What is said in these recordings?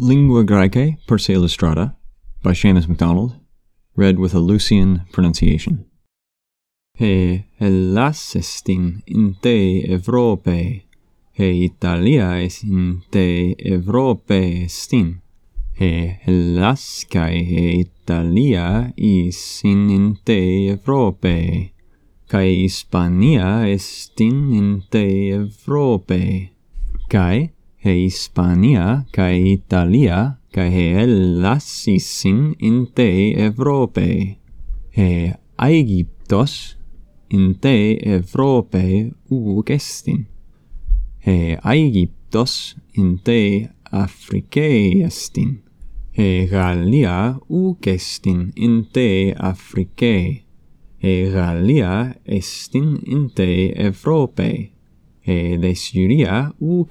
Lingua Graecae per se illustrata by Seamus MacDonald, read with a Lucian pronunciation. He Hellas estin in te Europe, he Italia es in te Europe estin. He Hellas cae he Italia is in te Europe, cae Hispania estin in te Europe, cae Hispania cae Italia cae ellasis sin in te Evrope. He Aegyptos in te Evrope uc estin e Aegyptos in te Africae estin he Gallia uc estin in te Africae he Gallia estin in te Evrope e de Syria u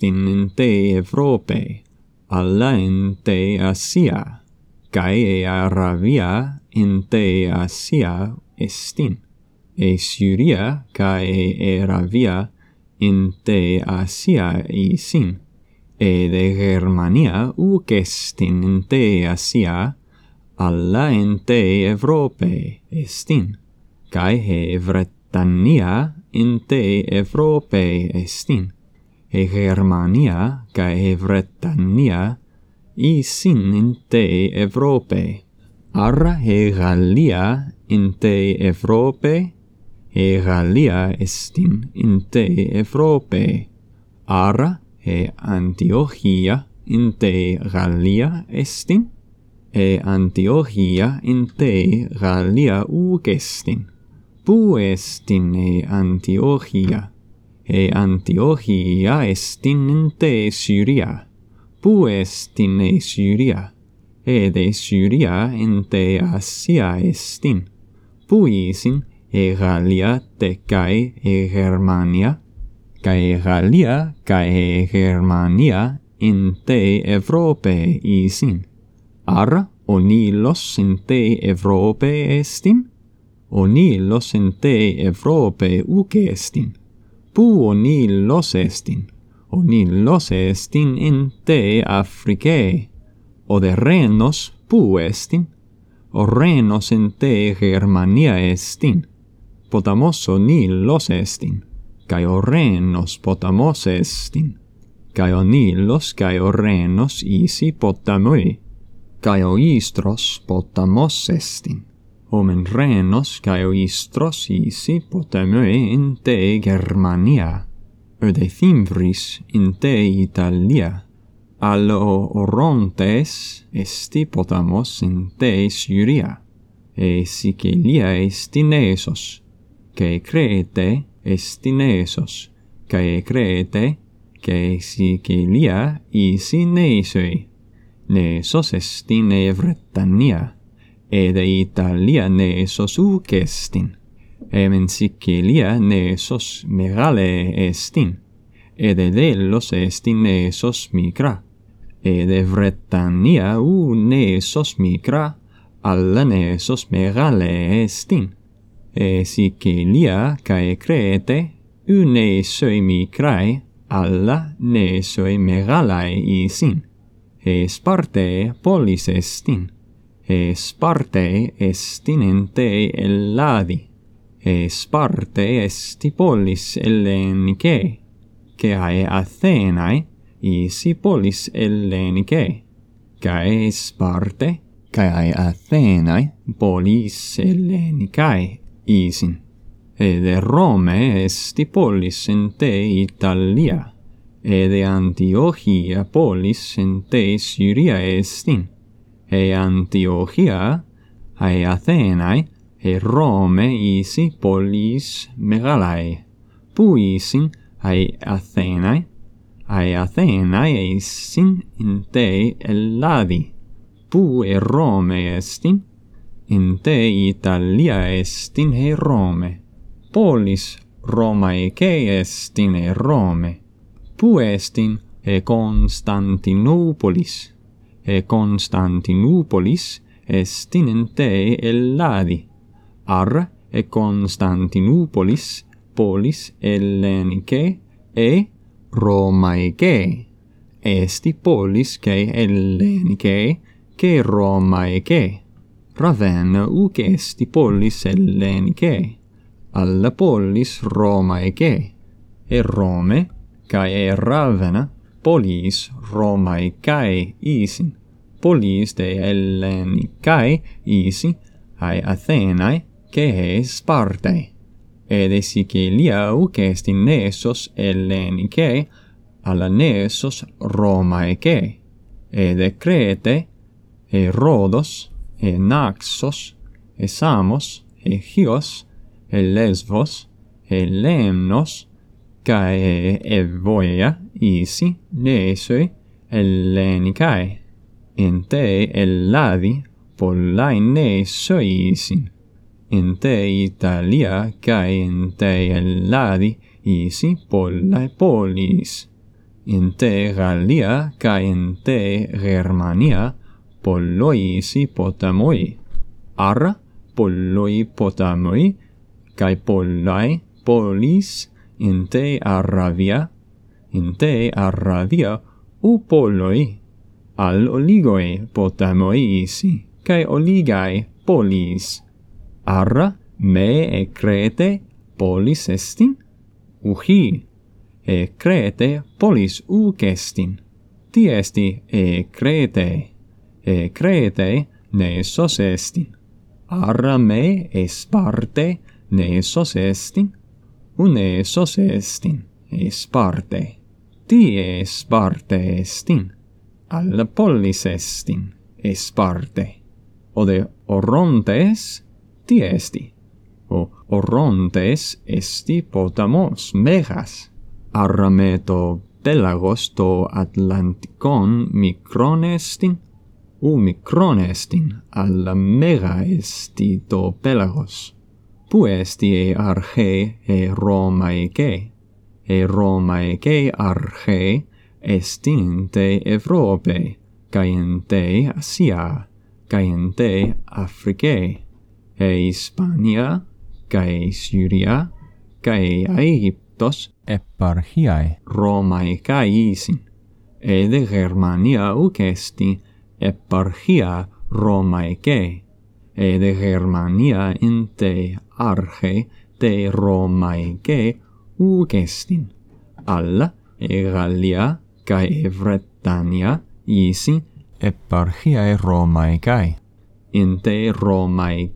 in te Europe, alla in te Asia, cae e Arabia in te Asia estin, e Syria cae e Arabia in te Asia isin, e de Germania u in te Asia, alla in te Europe estin, cae e Britannia in te Evrope estin, e Germania cae Bretania isin in te Evrope. Arra e Gallia in te Evrope, e Gallia estin in te Evrope. Arra e Antiochia in te Gallia estin, e Antiochia in te Gallia uc estin pu estine Antiochia, e Antiochia est in te Syria, pu estine Syria, e de Syria in te Asia estin, puisin e Gallia tecae e Germania, cae Gallia cae Germania in te Evrope isin. Ar onilos in te Evrope estin, oni los ente Europe uke estin. Pu oni los estin. Oni los estin in te Africae. O de renos pu estin. O renos in te Germania estin. Potamos oni los estin. Cae o renos potamos estin. Cae oni los cae o renos isi potamui. Cae o istros potamos estin homen renos cae isi hipotemoe in te Germania, ode thimbris in te Italia, allo orontes est potamos in te Syria, e Sicilia est inesos, cae Crete est inesos, cae Crete, cae Sicilia isi nesoi, nesos est in Evretania, ed Italia ne sos uc estin, emen Sicilia ne sos merale estin, ed edellos estin ne sos micra, ed Bretania u ne sos micra, alla ne sos merale estin, e Sicilia cae Crete u ne soi micrae, alla ne soi meralae isin, e Sparte polis estin es parte estinente elladi, es parte esti polis ellenicae, cae Athenae isi polis ellenicae, cae es parte, cae Athenae polis ellenicae isin, ed Rome esti polis ente Italia, ed Antiochia polis ente Syria estin, e Antiochia, ae Athenae, e Rome isi polis megalai, puisin ae Athenae, ae Athenae isin in te Elladi, pu e Rome estin, in te Italia estin e Rome, polis Romaece estin e Rome, pu estin e Constantinopolis e Constantinopolis estinente Elladi ar e Constantinopolis polis Hellenicae e Romaeque. esti polis cae Hellenicae che Romaecae Ravenna uc esti polis Hellenicae alla polis Romaecae e Rome cae Ravenna polis Romae cae isin, polis de Hellenicae isi, ae Athenae, cae Spartae. Ed esic Eliau est in nesos Hellenicae, alla Nessos Romaecae, ed Crete, e Rhodos, e Naxos, e Samos, e Chios, e Lesvos, e Lemnos, cae evoia isi neesoi ellenicae, en te elladi pollae neesoi isin, en te Italia cae en te elladi isi pollae polis, en te Gallia cae en te Germania polloi isi potamoi, ar polloi potamoi, cae pollae polis, in te arravia, in te arravia upoloi, al oligoi potamoi si, cae oligai polis. Arra me ecrete polis estin, uhi, ecrete polis ucestin. Ti esti ecrete, ecrete nesos estin. Arra me e sparte ne sos estin, une sos estin, es parte. Tie es parte estin, al polis estin, es parte. Ode orontes, tie esti. O orontes esti potamos megas. Arrameto telagos to Atlanticon micronestin, u micronestin al mega esti to pelagos pues e arche e Romaece, e Romaece arche estinte Evrope, caente Asia, caente Africae, e Hispania, cae Syria, cae Aegyptos. Eparchiae. Romae caisin, ede Germania uc esti eparchia Romae cae e de Germania in te arche de Romae ugestin alla e Gallia cae Bretania isi eparchiae Romae cae. Inte Romae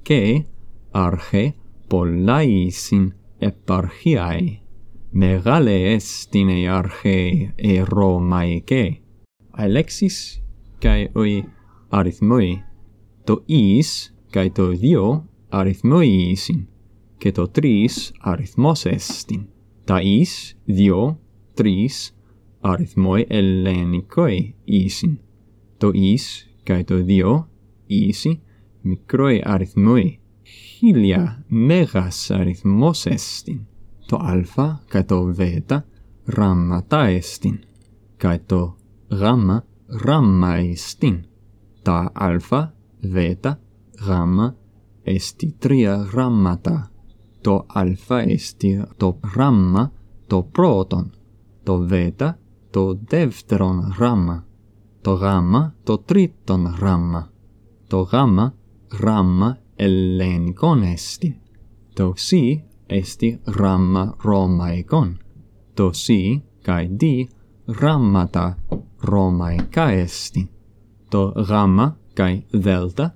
arche pollaisin eparchiae. Megale estine arche e Romae Alexis cae oi arithmoi to is kai to dio arithmoisin ke to tris arithmos estin ta is dio tris arithmoi ellenikoi isin. To is kai to dio isi mikroi arithmoi hilia megas arithmos estin to alfa kai to veta ramma ta estin kai to gamma ramma estin ta alfa veta ram esti tria rammata, to alfa esti to ramma, to proton, to veta, to devteron ramma, to gamma, to triton ramma, to gamma, ramma ellenicon esti, to si esti ramma romaikon, to si kai di rammata romaika esti, to gamma kai delta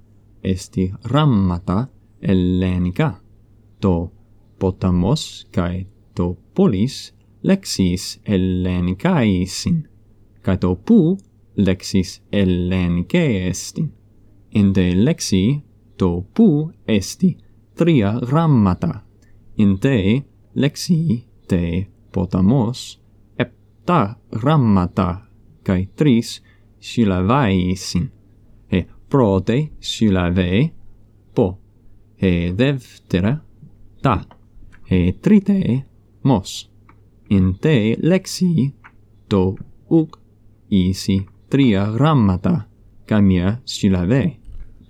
esti rammata ellenica, to potamos kai to polis lexis ellenicaisin, Kai to pu lexis ellenicae estin. Inde lexi to pu esti tria rammata, in te lexi te potamos epta rammata, kai tris syllabaisin prote sur po e devtera ta e trite mos in te lexi to uk isi tria grammata camia syllabae.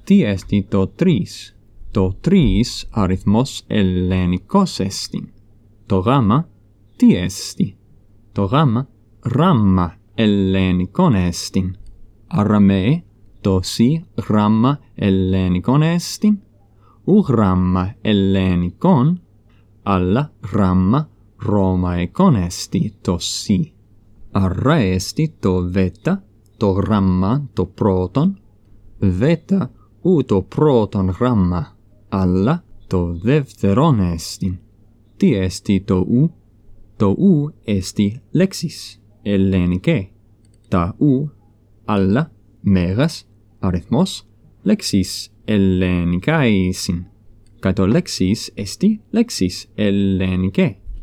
Ti esti to tris, to tris arithmos ellenikos estin To gamma ti esti, to gamma ramma ellenikon estin. Arame τόσοι γράμμα ελληνικών έστιν, ου γράμμα ελληνικών, αλλά γράμμα ρωμαϊκών έστι τόσοι. Άρα έστι το βέτα, το γράμμα το πρώτον, βέτα ου το πρώτον γράμμα, αλλά το δεύτερον έστιν. Τι έστι το ου, το ου έστι λέξεις, ελληνικέ, τα ου, αλλά μέρας, αριθμός, λέξεις, ελληνικά ήσιν. Κατ' λέξεις εστι λέξεις ελληνικέ.